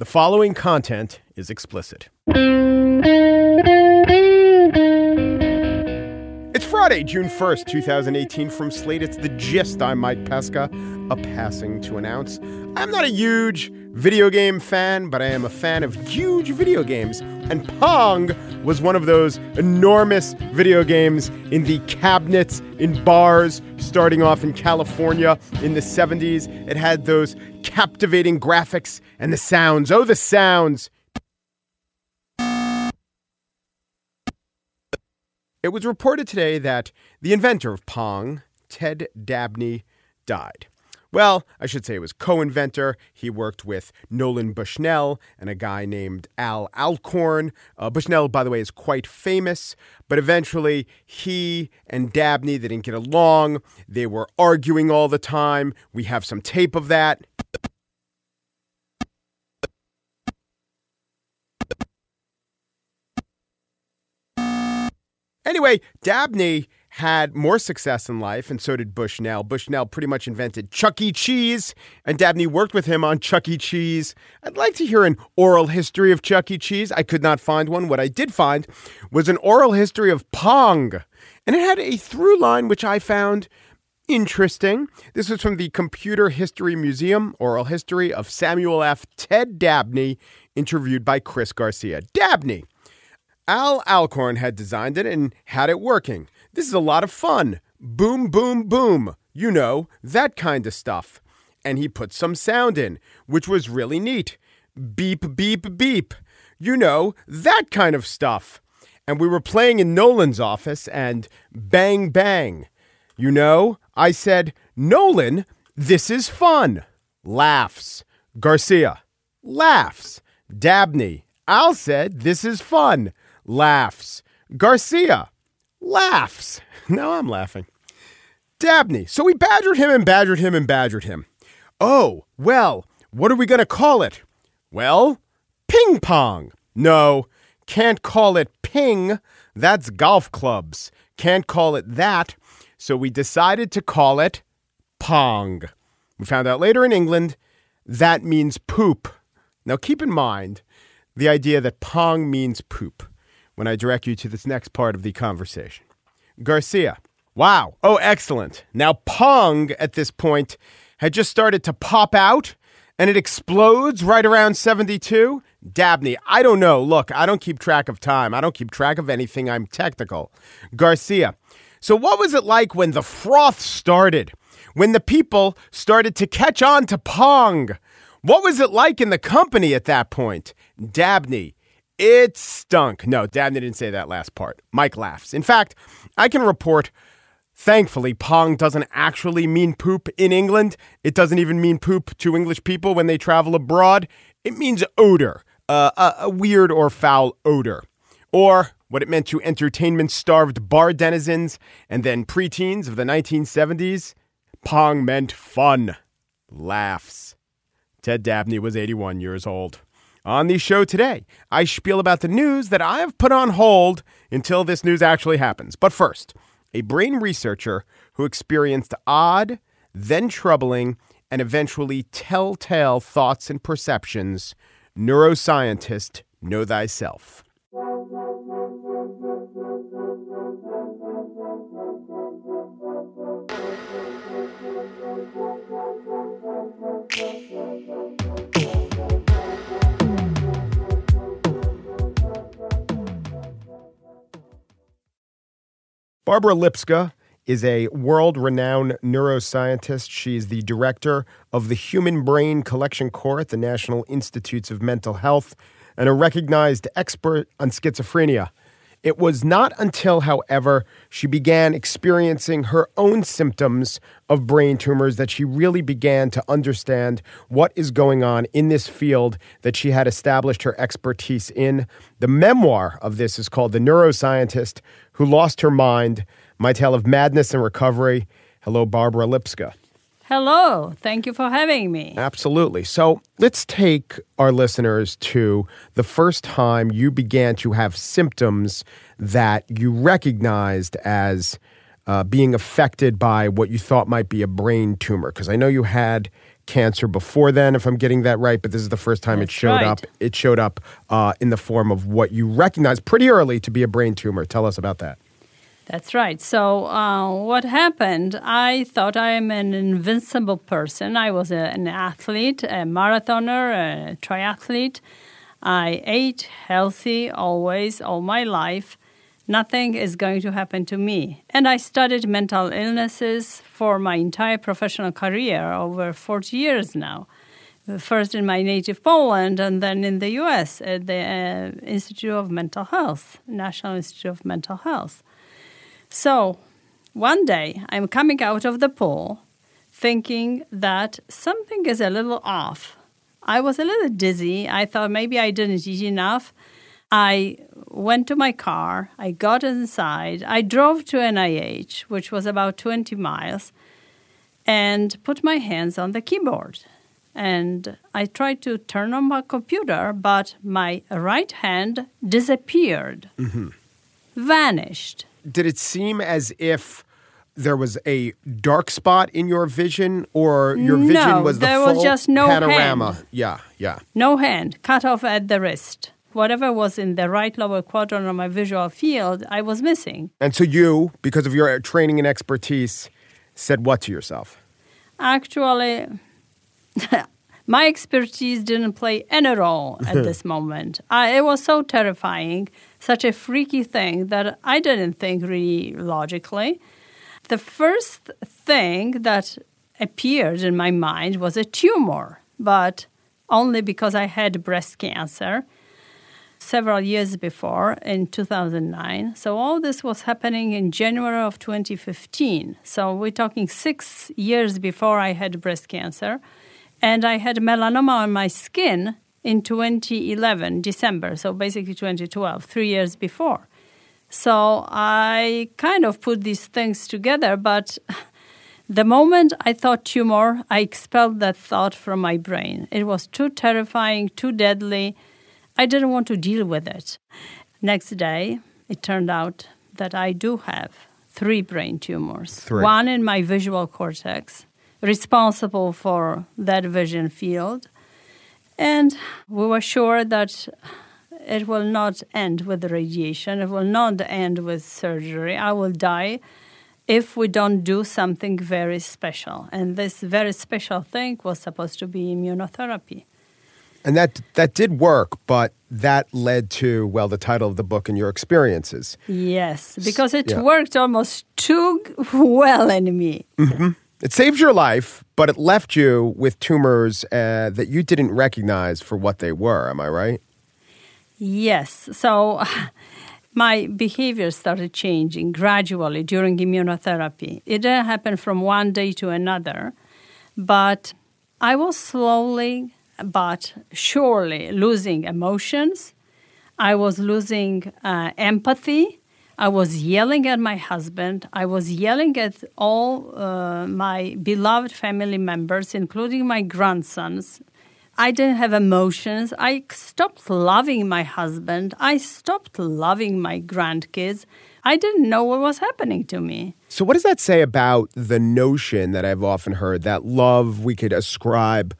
The following content is explicit. It's Friday, June 1st, 2018. From Slate, it's the gist. I'm Mike Pesca, a passing to announce. I'm not a huge video game fan, but I am a fan of huge video games. And Pong was one of those enormous video games in the cabinets in bars starting off in California in the 70s. It had those captivating graphics and the sounds. Oh, the sounds. It was reported today that the inventor of Pong, Ted Dabney, died. Well, I should say it was co inventor. He worked with Nolan Bushnell and a guy named Al Alcorn. Uh, Bushnell, by the way, is quite famous, but eventually he and Dabney they didn't get along. They were arguing all the time. We have some tape of that. Anyway, Dabney had more success in life, and so did Bushnell. Bushnell pretty much invented Chuck E. Cheese, and Dabney worked with him on Chuck E. Cheese. I'd like to hear an oral history of Chuck E. Cheese. I could not find one. What I did find was an oral history of Pong, and it had a through line which I found interesting. This was from the Computer History Museum, oral history of Samuel F. Ted Dabney, interviewed by Chris Garcia. Dabney. Al Alcorn had designed it and had it working. This is a lot of fun. Boom, boom, boom. You know, that kind of stuff. And he put some sound in, which was really neat. Beep, beep, beep. You know, that kind of stuff. And we were playing in Nolan's office and bang, bang. You know, I said, Nolan, this is fun. Laughs. Garcia. Laughs. Dabney. Al said, this is fun laughs. Garcia laughs. Now I'm laughing. Dabney. So we badgered him and badgered him and badgered him. Oh, well, what are we going to call it? Well, ping pong. No, can't call it ping. That's golf clubs. Can't call it that. So we decided to call it pong. We found out later in England that means poop. Now keep in mind the idea that pong means poop when I direct you to this next part of the conversation. Garcia. Wow. Oh, excellent. Now, Pong at this point had just started to pop out and it explodes right around 72. Dabney, I don't know. Look, I don't keep track of time. I don't keep track of anything. I'm technical. Garcia. So, what was it like when the froth started? When the people started to catch on to Pong? What was it like in the company at that point? Dabney. It stunk. No, Dabney didn't say that last part. Mike laughs. In fact, I can report, thankfully, pong doesn't actually mean poop in England. It doesn't even mean poop to English people when they travel abroad. It means odor, uh, a, a weird or foul odor. Or what it meant to entertainment starved bar denizens and then preteens of the 1970s. Pong meant fun. Laughs. Ted Dabney was 81 years old. On the show today, I spiel about the news that I have put on hold until this news actually happens. But first, a brain researcher who experienced odd, then troubling, and eventually telltale thoughts and perceptions, neuroscientist Know Thyself. Barbara Lipska is a world renowned neuroscientist. She is the director of the Human Brain Collection Core at the National Institutes of Mental Health and a recognized expert on schizophrenia. It was not until, however, she began experiencing her own symptoms of brain tumors that she really began to understand what is going on in this field that she had established her expertise in. The memoir of this is called The Neuroscientist Who Lost Her Mind My Tale of Madness and Recovery. Hello, Barbara Lipska. Hello. Thank you for having me. Absolutely. So let's take our listeners to the first time you began to have symptoms that you recognized as uh, being affected by what you thought might be a brain tumor. Because I know you had cancer before then, if I'm getting that right. But this is the first time it showed right. up. It showed up uh, in the form of what you recognized pretty early to be a brain tumor. Tell us about that. That's right. So, uh, what happened? I thought I am an invincible person. I was a, an athlete, a marathoner, a triathlete. I ate healthy always, all my life. Nothing is going to happen to me. And I studied mental illnesses for my entire professional career, over 40 years now. First in my native Poland and then in the US at the uh, Institute of Mental Health, National Institute of Mental Health. So one day I'm coming out of the pool thinking that something is a little off. I was a little dizzy. I thought maybe I didn't eat enough. I went to my car, I got inside, I drove to NIH, which was about 20 miles, and put my hands on the keyboard. And I tried to turn on my computer, but my right hand disappeared, mm-hmm. vanished. Did it seem as if there was a dark spot in your vision, or your vision was the there was full just no panorama? hand. Yeah, yeah. No hand, cut off at the wrist. Whatever was in the right lower quadrant of my visual field, I was missing. And so you, because of your training and expertise, said what to yourself? Actually, my expertise didn't play any role at this moment. I, it was so terrifying, such a freaky thing that I didn't think really logically. The first thing that appeared in my mind was a tumor, but only because I had breast cancer several years before in 2009. So all this was happening in January of 2015. So we're talking six years before I had breast cancer. And I had melanoma on my skin in 2011, December. So basically 2012, three years before. So I kind of put these things together, but the moment I thought tumor, I expelled that thought from my brain. It was too terrifying, too deadly. I didn't want to deal with it. Next day, it turned out that I do have three brain tumors. Three. One in my visual cortex, responsible for that vision field. And we were sure that it will not end with radiation, it will not end with surgery. I will die if we don't do something very special. And this very special thing was supposed to be immunotherapy. And that that did work, but that led to well the title of the book and your experiences. Yes, because it Yeah. worked almost too well in me. Mm-hmm. It saved your life, but it left you with tumors uh, that you didn't recognize for what they were. Am I right? Yes, so my behavior started changing gradually during immunotherapy. It didn't happen from one day to another, but I was slowly but surely losing emotions. I was losing uh, empathy. I was yelling at my husband. I was yelling at all uh, my beloved family members, including my grandsons. I didn't have emotions. I stopped loving my husband. I stopped loving my grandkids. I didn't know what was happening to me. So, what does that say about the notion that I've often heard that love we could ascribe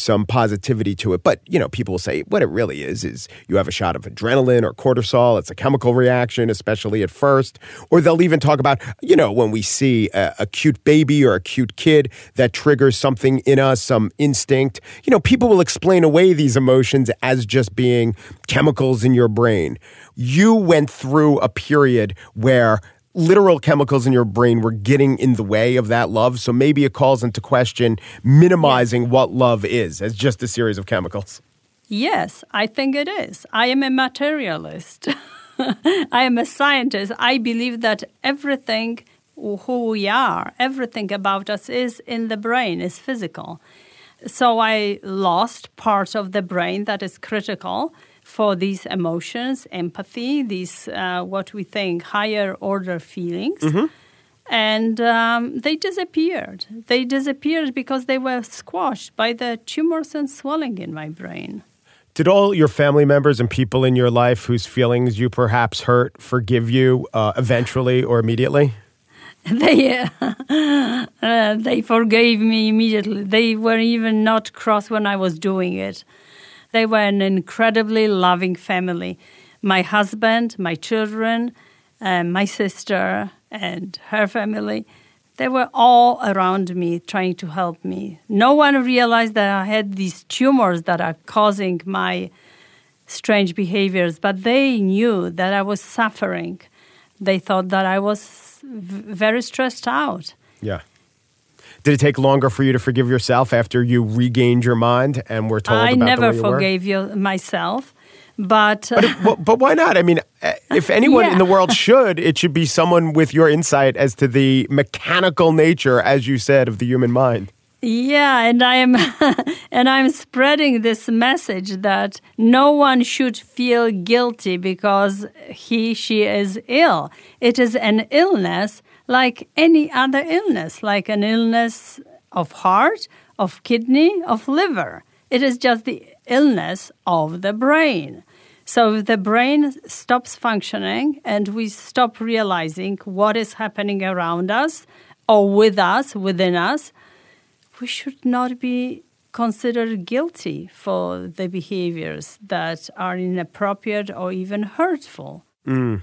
some positivity to it? But, you know, people will say what it really is is you have a shot of adrenaline or cortisol. It's a chemical reaction, especially at first. Or they'll even talk about, you know, when we see a, a cute baby or a cute kid that triggers something in us, some instinct. You know, people will explain away these emotions as just being chemicals in your brain. You went through a period where literal chemicals in your brain were getting in the way of that love. So maybe it calls into question minimizing what love is as just a series of chemicals. Yes, I think it is. I am a materialist. I am a scientist. I believe that everything who we are, everything about us is in the brain, is physical. So I lost part of the brain that is critical for these emotions, empathy, these uh, what we think higher order feelings. And um, they disappeared. They disappeared because they were squashed by the tumors and swelling in my brain. Did all your family members and people in your life whose feelings you perhaps hurt forgive you uh, eventually or immediately? they uh, they forgave me immediately. They were even not cross when I was doing it. They were an incredibly loving family. My husband, my children, uh, my sister, and her family. They were all around me trying to help me. No one realized that I had these tumors that are causing my strange behaviors, but they knew that I was suffering. They thought that I was very stressed out. Yeah. Did it take longer for you to forgive yourself after you regained your mind and were told I about never you were? forgave you, myself, but, But, it- but why not? I mean, uh, if anyone in the world should, it should be someone with your insight as to the mechanical nature, as you said, of the human mind. Yeah, and I am and I'm spreading this message that no one should feel guilty because he she is ill. It is an illness like any other illness, like an illness of heart, of kidney, of liver. It is just the illness of the brain. So if the brain stops functioning and we stop realizing what is happening around us or with us, within us, we should not be considered guilty for the behaviors that are inappropriate or even hurtful. Mm.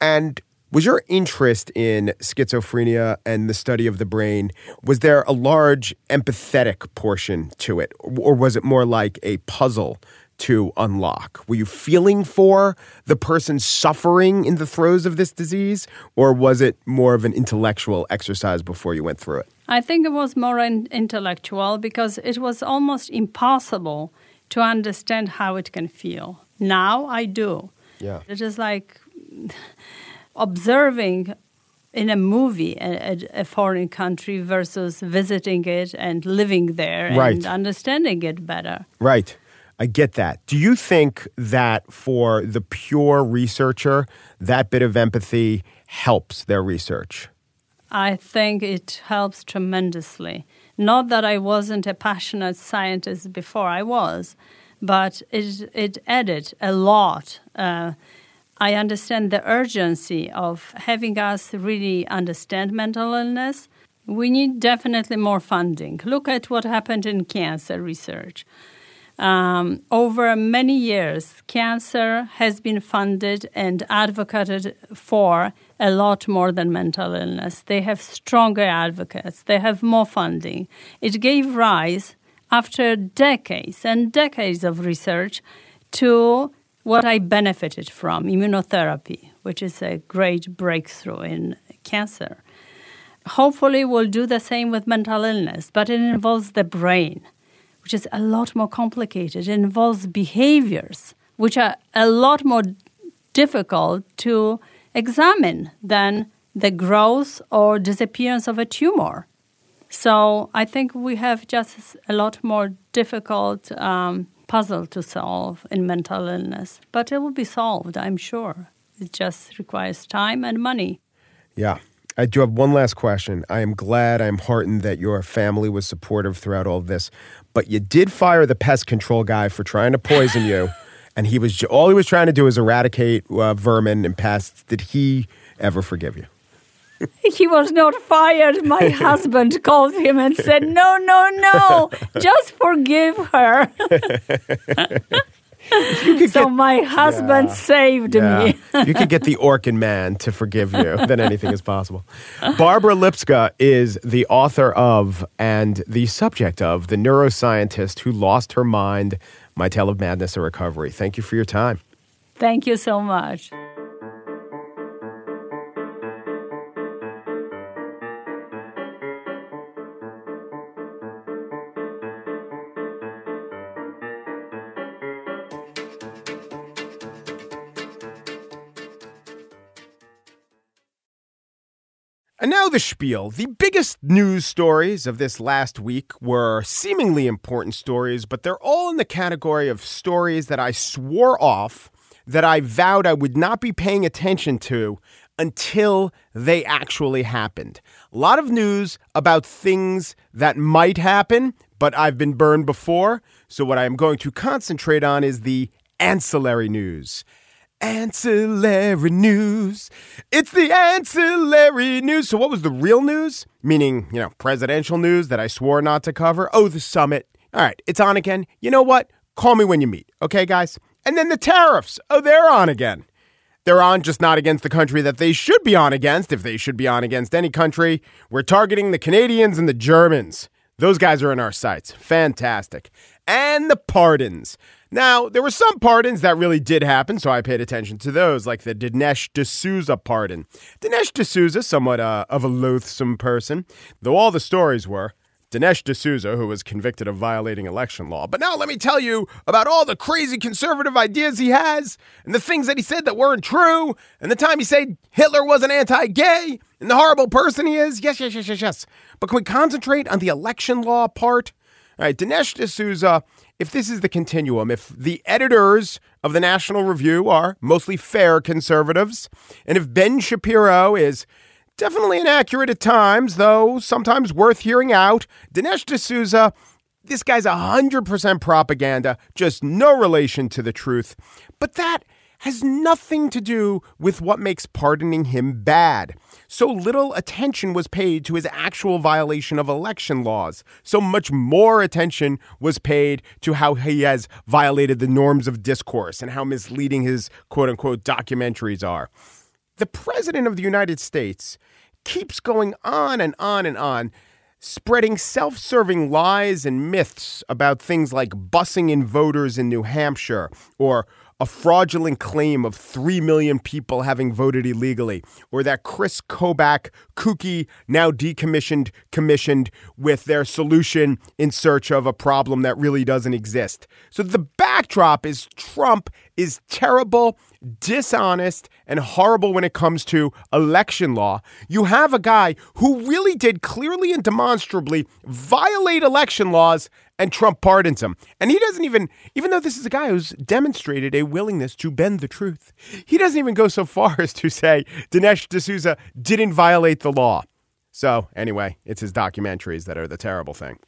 And was your interest in schizophrenia and the study of the brain, was there a large empathetic portion to it? Or was it more like a puzzle to unlock? Were you feeling for the person suffering in the throes of this disease? Or was it more of an intellectual exercise before you went through it? I think it was more in- intellectual because it was almost impossible to understand how it can feel. Now I do. Yeah. It is like observing in a movie a, a, foreign country versus visiting it and living there Right. and understanding it better. Right. I get that. Do you think that for the pure researcher, that bit of empathy helps their research? I think it helps tremendously. Not that I wasn't a passionate scientist before, I was, but it, it added a lot. Uh, I understand the urgency of having us really understand mental illness. We need definitely more funding. Look at what happened in cancer research. Um, over many years, cancer has been funded and advocated for a lot more than mental illness. They have stronger advocates, they have more funding. It gave rise, after decades and decades of research, to what I benefited from immunotherapy, which is a great breakthrough in cancer. Hopefully, we'll do the same with mental illness, but it involves the brain which is a lot more complicated. It involves behaviors, which are a lot more difficult to examine than the growth or disappearance of a tumor. So I think we have just a lot more difficult um, puzzle to solve in mental illness, but it will be solved, I'm sure. It just requires time and money. Yeah. I do have one last question. I am glad, I'm heartened that your family was supportive throughout all of this, but you did fire the pest control guy for trying to poison you, and he was all he was trying to do is eradicate uh, vermin and pests. Did he ever forgive you? He was not fired. My husband called him and said, No, no, no, just forgive her. so my husband Yeah. saved me. you could get the Orkin man to forgive you, then anything is possible. Barbara Lipska is the author of and the subject of The Neuroscientist Who Lost Her Mind My Tale of Madness and Recovery. Thank you for your time. Thank you so much. The spiel. The biggest news stories of this last week were seemingly important stories, but they're all in the category of stories that I swore off, that I vowed I would not be paying attention to until they actually happened. A lot of news about things that might happen, but I've been burned before. So, what I am going to concentrate on is the ancillary news. Ancillary news. It's the ancillary news. So, what was the real news? Meaning, you know, presidential news that I swore not to cover? Oh, the summit. All right, it's on again. You know what? Call me when you meet, okay, guys? And then the tariffs. Oh, they're on again. They're on just not against the country that they should be on against. If they should be on against any country, we're targeting the Canadians and the Germans. Those guys are in our sights. Fantastic. And the pardons. Now, there were some pardons that really did happen, so I paid attention to those, like the Dinesh D'Souza pardon. Dinesh D'Souza, somewhat uh, of a loathsome person, though all the stories were. Dinesh D'Souza, who was convicted of violating election law. But now let me tell you about all the crazy conservative ideas he has, and the things that he said that weren't true, and the time he said Hitler was an anti gay, and the horrible person he is. Yes, yes, yes, yes, yes. But can we concentrate on the election law part? All right, Dinesh D'Souza if this is the continuum, if the editors of the National Review are mostly fair conservatives, and if Ben Shapiro is definitely inaccurate at times, though sometimes worth hearing out, Dinesh D'Souza, this guy's 100% propaganda, just no relation to the truth. But that has nothing to do with what makes pardoning him bad. So little attention was paid to his actual violation of election laws. So much more attention was paid to how he has violated the norms of discourse and how misleading his quote unquote documentaries are. The President of the United States keeps going on and on and on spreading self serving lies and myths about things like bussing in voters in New Hampshire or a fraudulent claim of 3 million people having voted illegally, or that Chris Kobach kooky, now decommissioned, commissioned with their solution in search of a problem that really doesn't exist. So the backdrop is Trump is terrible, dishonest, and horrible when it comes to election law. You have a guy who really did clearly and demonstrably violate election laws and Trump pardons him. And he doesn't even, even though this is a guy who's demonstrated a willingness to bend the truth, he doesn't even go so far as to say Dinesh D'Souza didn't violate the law. So, anyway, it's his documentaries that are the terrible thing.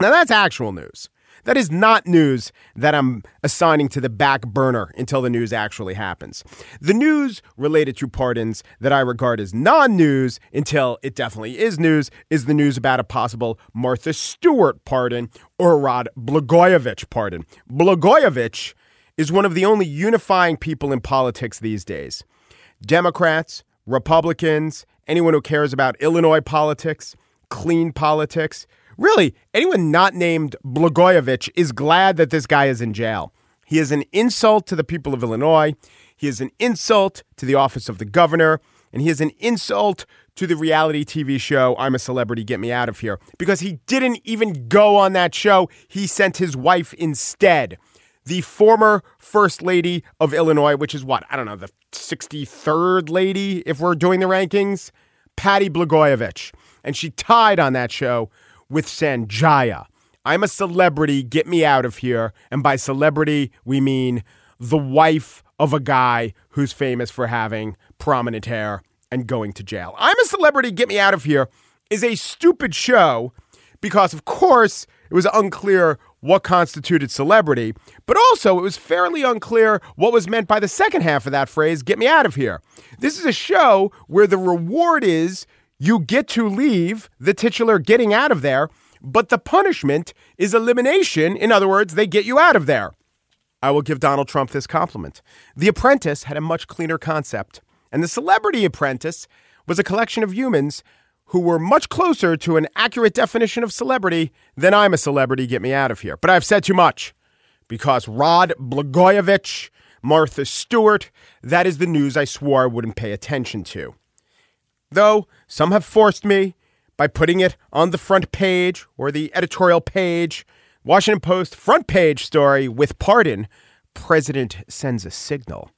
Now, that's actual news. That is not news that I'm assigning to the back burner until the news actually happens. The news related to pardons that I regard as non news until it definitely is news is the news about a possible Martha Stewart pardon or Rod Blagojevich pardon. Blagojevich is one of the only unifying people in politics these days. Democrats, Republicans, anyone who cares about Illinois politics, clean politics, Really, anyone not named Blagojevich is glad that this guy is in jail. He is an insult to the people of Illinois. He is an insult to the office of the governor. And he is an insult to the reality TV show, I'm a Celebrity, Get Me Out of Here, because he didn't even go on that show. He sent his wife instead. The former First Lady of Illinois, which is what? I don't know, the 63rd lady, if we're doing the rankings, Patty Blagojevich. And she tied on that show with Sanjaya. I'm a celebrity, get me out of here. And by celebrity, we mean the wife of a guy who's famous for having prominent hair and going to jail. I'm a celebrity, get me out of here is a stupid show because, of course, it was unclear what constituted celebrity, but also it was fairly unclear what was meant by the second half of that phrase, get me out of here. This is a show where the reward is you get to leave the titular getting out of there, but the punishment is elimination. In other words, they get you out of there. I will give Donald Trump this compliment. The Apprentice had a much cleaner concept, and The Celebrity Apprentice was a collection of humans who were much closer to an accurate definition of celebrity than I'm a celebrity, get me out of here. But I've said too much because Rod Blagojevich, Martha Stewart, that is the news I swore I wouldn't pay attention to. Though some have forced me by putting it on the front page or the editorial page. Washington Post front page story with pardon. President sends a signal.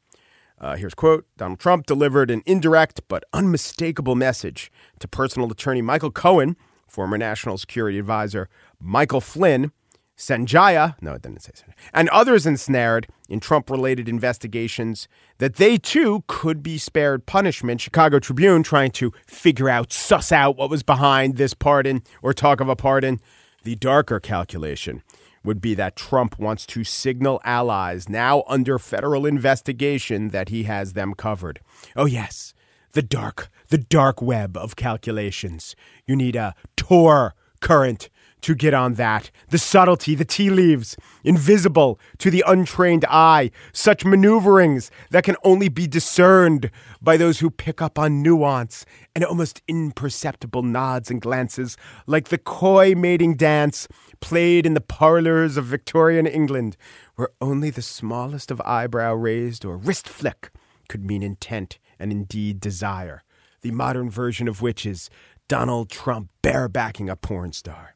Uh, here's quote Donald Trump delivered an indirect but unmistakable message to personal attorney Michael Cohen, former national security advisor Michael Flynn, Sanjaya, no, it didn't say Sanjaya, and others ensnared in Trump related investigations that they too could be spared punishment. Chicago Tribune trying to figure out, suss out what was behind this pardon or talk of a pardon. The darker calculation would be that Trump wants to signal allies now under federal investigation that he has them covered. Oh, yes, the dark, the dark web of calculations. You need a Tor current to get on that. The subtlety, the tea leaves, invisible to the untrained eye, such maneuverings that can only be discerned by those who pick up on nuance and almost imperceptible nods and glances, like the coy mating dance played in the parlors of Victorian England, where only the smallest of eyebrow raised or wrist flick could mean intent and indeed desire. The modern version of which is Donald Trump barebacking a porn star.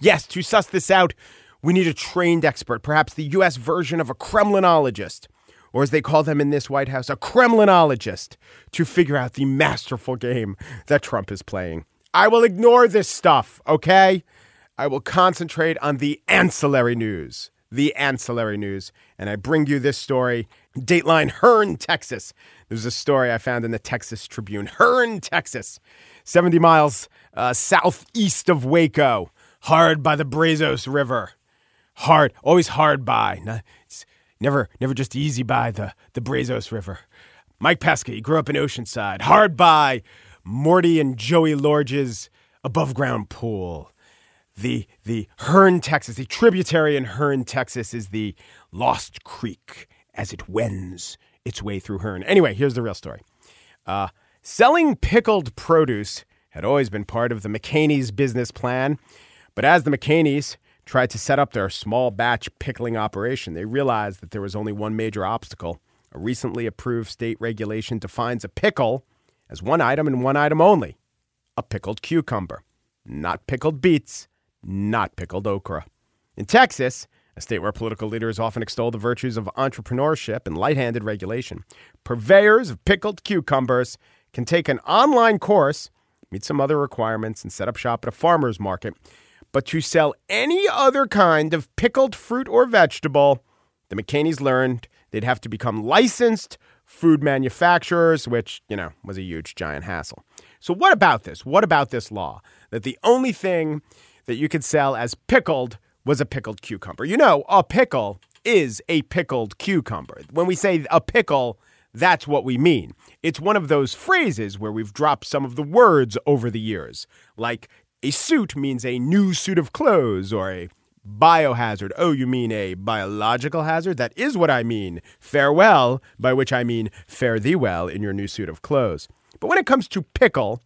Yes, to suss this out, we need a trained expert, perhaps the U.S. version of a Kremlinologist, or as they call them in this White House, a Kremlinologist, to figure out the masterful game that Trump is playing. I will ignore this stuff, okay? I will concentrate on the ancillary news. The ancillary news. And I bring you this story Dateline Hearne, Texas. There's a story I found in the Texas Tribune. Hearne, Texas, 70 miles uh, southeast of Waco hard by the Brazos River. Hard, always hard by. It's never, never just easy by the, the Brazos River. Mike Pesca, he grew up in Oceanside, hard by Morty and Joey Lorge's above ground pool. The, the Hearne, Texas, the tributary in Hearne, Texas is the Lost Creek as it wends its way through Hearne. Anyway, here's the real story. Uh, selling pickled produce had always been part of the McHaney's business plan. But as the McHaneys tried to set up their small batch pickling operation, they realized that there was only one major obstacle. A recently approved state regulation defines a pickle as one item and one item only a pickled cucumber, not pickled beets, not pickled okra. In Texas, a state where political leaders often extol the virtues of entrepreneurship and light handed regulation, purveyors of pickled cucumbers can take an online course, meet some other requirements, and set up shop at a farmer's market but to sell any other kind of pickled fruit or vegetable, the McHaneys learned they'd have to become licensed food manufacturers, which, you know, was a huge, giant hassle. So, what about this? What about this law? That the only thing that you could sell as pickled was a pickled cucumber. You know, a pickle is a pickled cucumber. When we say a pickle, that's what we mean. It's one of those phrases where we've dropped some of the words over the years, like a suit means a new suit of clothes or a biohazard. Oh, you mean a biological hazard? That is what I mean. Farewell, by which I mean fare thee well in your new suit of clothes. But when it comes to pickle,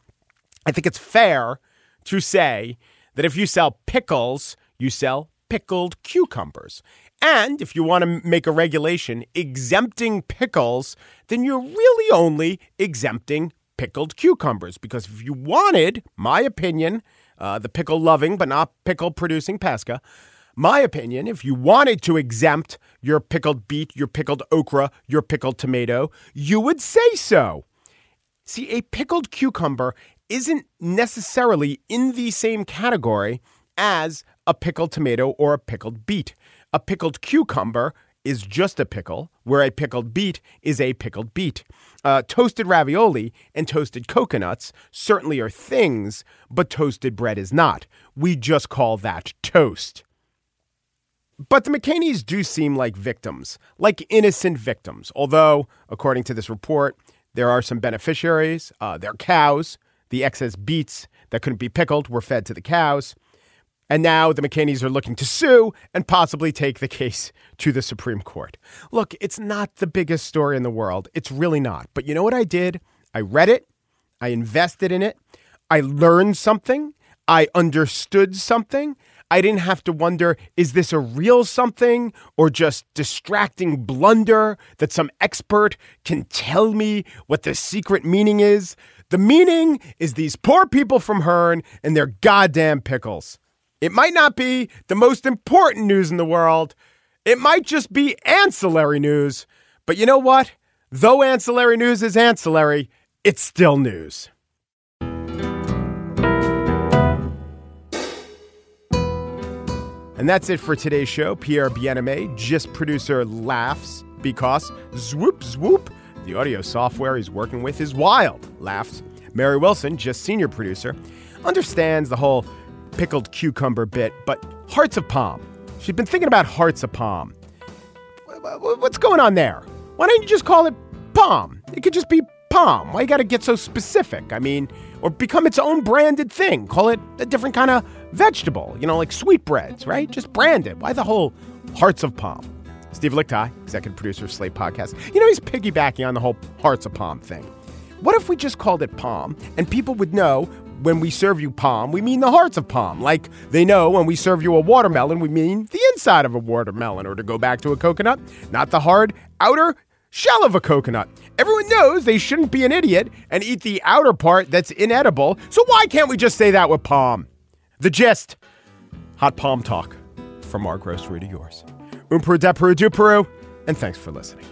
I think it's fair to say that if you sell pickles, you sell pickled cucumbers. And if you want to make a regulation exempting pickles, then you're really only exempting pickled cucumbers. Because if you wanted, my opinion, uh, the pickle loving but not pickle producing pesca. My opinion, if you wanted to exempt your pickled beet, your pickled okra, your pickled tomato, you would say so. See, a pickled cucumber isn't necessarily in the same category as a pickled tomato or a pickled beet. A pickled cucumber is just a pickle, where a pickled beet is a pickled beet. Uh, toasted ravioli and toasted coconuts certainly are things, but toasted bread is not. We just call that toast. But the McHaneys do seem like victims, like innocent victims, although, according to this report, there are some beneficiaries. Uh, their cows, the excess beets that couldn't be pickled, were fed to the cows. And now the McHaneys are looking to sue and possibly take the case to the Supreme Court. Look, it's not the biggest story in the world. It's really not. But you know what I did? I read it, I invested in it, I learned something, I understood something. I didn't have to wonder is this a real something or just distracting blunder that some expert can tell me what the secret meaning is? The meaning is these poor people from Hearne and their goddamn pickles. It might not be the most important news in the world. It might Gist be ancillary news. But you know what? Though ancillary news is ancillary, it's still news. And that's it for today's show. Pierre Bienaimé, Gist producer, laughs because swoop swoop, the audio software he's working with is wild. Laughs. Mary Wilson, just senior producer, understands the whole pickled cucumber bit, but Hearts of Palm. She's been thinking about hearts of palm. What's going on there? Why don't you just call it palm? It could just be palm. Why you got to get so specific? I mean, or become its own branded thing. Call it a different kind of vegetable, you know, like sweetbreads, right? Just brand it. Why the whole hearts of palm? Steve Lickteig, executive producer of Slate Podcast. You know, he's piggybacking on the whole hearts of palm thing. What if we just called it palm and people would know when we serve you palm, we mean the hearts of palm. Like they know when we serve you a watermelon, we mean the inside of a watermelon. Or to go back to a coconut, not the hard outer shell of a coconut. Everyone knows they shouldn't be an idiot and eat the outer part that's inedible. So why can't we just say that with palm? The gist. Hot palm talk from our grocery to yours. Umperu, depuru, duperu, and thanks for listening.